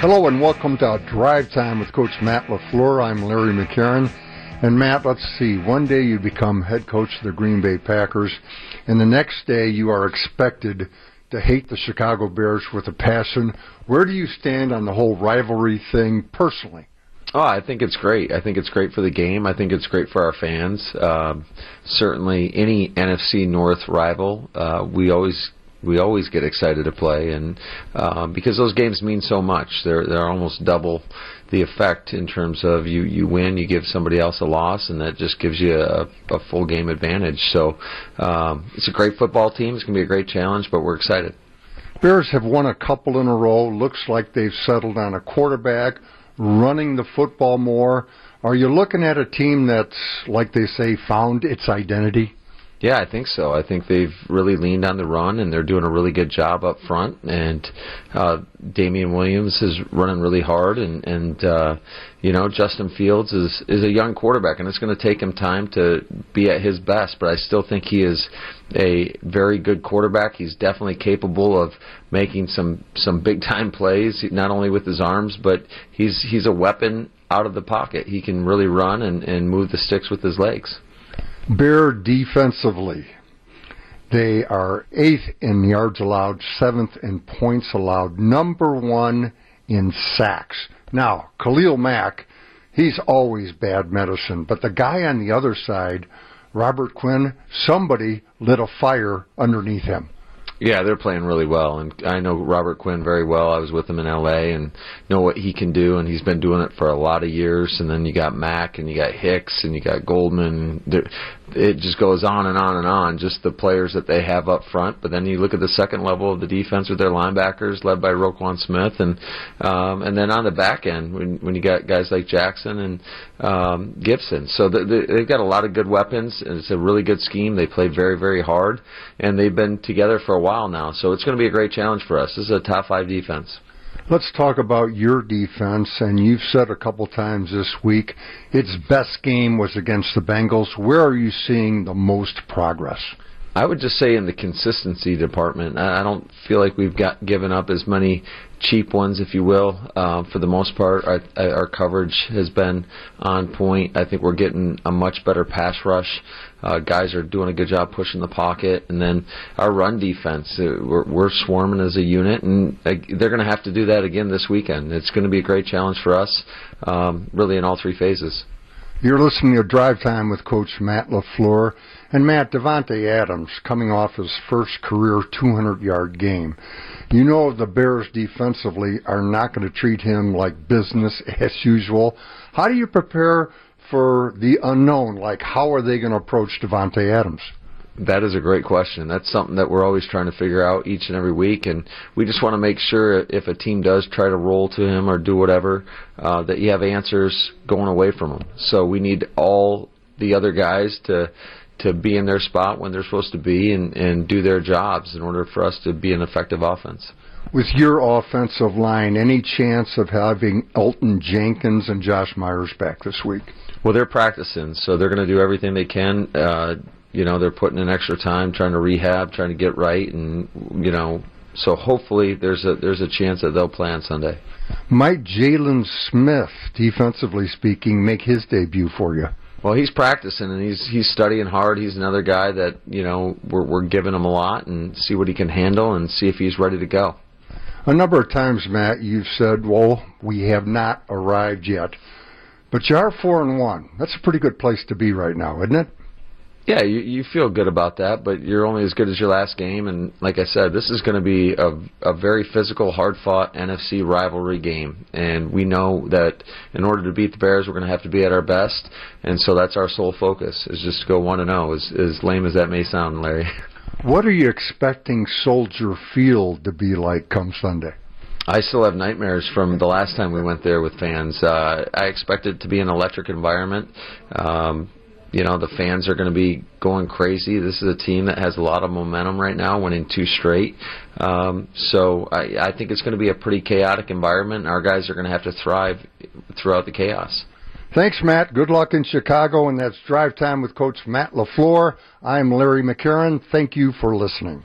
Hello and welcome to Drive Time with Coach Matt LaFleur. I'm Larry McCarren. And Matt, let's see. One day you become head coach of the Green Bay Packers, and the next day you are expected to hate the Chicago Bears with a passion. Where do you stand on the whole rivalry thing personally? Oh, I think it's great. I think it's great for the game. I think it's great for our fans. Um, certainly, any NFC North rival, uh, we always we always get excited to play, and um, because those games mean so much, they're they're almost double the effect in terms of you you win, you give somebody else a loss, and that just gives you a, a full game advantage. So um, it's a great football team. It's going to be a great challenge, but we're excited. Bears have won a couple in a row. Looks like they've settled on a quarterback running the football more. Are you looking at a team that's, like they say, found its identity? Yeah, I think so. I think they've really leaned on the run, and they're doing a really good job up front. And uh, Damien Williams is running really hard, and and uh, you know Justin Fields is is a young quarterback, and it's going to take him time to be at his best. But I still think he is a very good quarterback. He's definitely capable of making some some big time plays, not only with his arms, but he's he's a weapon out of the pocket. He can really run and and move the sticks with his legs. Bear defensively. They are eighth in yards allowed, seventh in points allowed, number one in sacks. Now, Khalil Mack, he's always bad medicine, but the guy on the other side, Robert Quinn, somebody lit a fire underneath him. Yeah, they're playing really well, and I know Robert Quinn very well. I was with him in L.A. and know what he can do, and he's been doing it for a lot of years. And then you got Mack, and you got Hicks, and you got Goldman. It just goes on and on and on. Just the players that they have up front. But then you look at the second level of the defense with their linebackers, led by Roquan Smith, and um, and then on the back end when when you got guys like Jackson and um, Gibson. So the, the, they've got a lot of good weapons. And it's a really good scheme. They play very very hard, and they've been together for a while while now. So it's going to be a great challenge for us. This is a top five defense. Let's talk about your defense. And you've said a couple times this week its best game was against the Bengals. Where are you seeing the most progress? I would just say in the consistency department, I don't feel like we've got given up as many cheap ones, if you will. Uh, for the most part, our, our coverage has been on point. I think we're getting a much better pass rush. Uh, guys are doing a good job pushing the pocket, and then our run defense, uh, we're, we're swarming as a unit, and uh, they're going to have to do that again this weekend. It's going to be a great challenge for us, um, really in all three phases. You're listening to Drive Time with Coach Matt LaFleur. And Matt, Davante Adams coming off his first career 200 yard game. You know the Bears defensively are not going to treat him like business as usual. How do you prepare for the unknown? Like, how are they going to approach Davante Adams? That is a great question. That's something that we're always trying to figure out each and every week, and we just want to make sure if a team does try to roll to him or do whatever, uh, that you have answers going away from him. So we need all the other guys to to be in their spot when they're supposed to be and, and do their jobs in order for us to be an effective offense. With your offensive line, any chance of having Elgton Jenkins and Josh Myers back this week? Well, they're practicing, so they're going to do everything they can. Uh, you know they're putting in extra time trying to rehab, trying to get right, and you know so hopefully there's a there's a chance that they'll play on Sunday. Might Jaylon Smith, defensively speaking, make his debut for you? Well, he's practicing and he's he's studying hard. He's another guy that you know we're we're giving him a lot and see what he can handle and see if he's ready to go. A number of times, Matt, you've said, "Well, we have not arrived yet," but you are four and one. That's a pretty good place to be right now, isn't it? Yeah, you you feel good about that, but you're only as good as your last game. And like I said, this is going to be a a very physical, hard fought NFC rivalry game, and we know that in order to beat the Bears, we're going to have to be at our best, and so that's our sole focus is just to go one and zero. Oh, as as lame as that may sound, Larry. What are you expecting Soldier Field to be like come Sunday? I still have nightmares from the last time we went there with fans. Uh, I expect it to be an electric environment. Um, you know the fans are going to be going crazy. This is a team that has a lot of momentum right now, winning two straight. Um, so I, I think it's going to be a pretty chaotic environment. Our guys are going to have to thrive throughout the chaos. Thanks, Matt. Good luck in Chicago, and that's Drive Time with Coach Matt LaFleur. I'm Larry McCarren. Thank you for listening.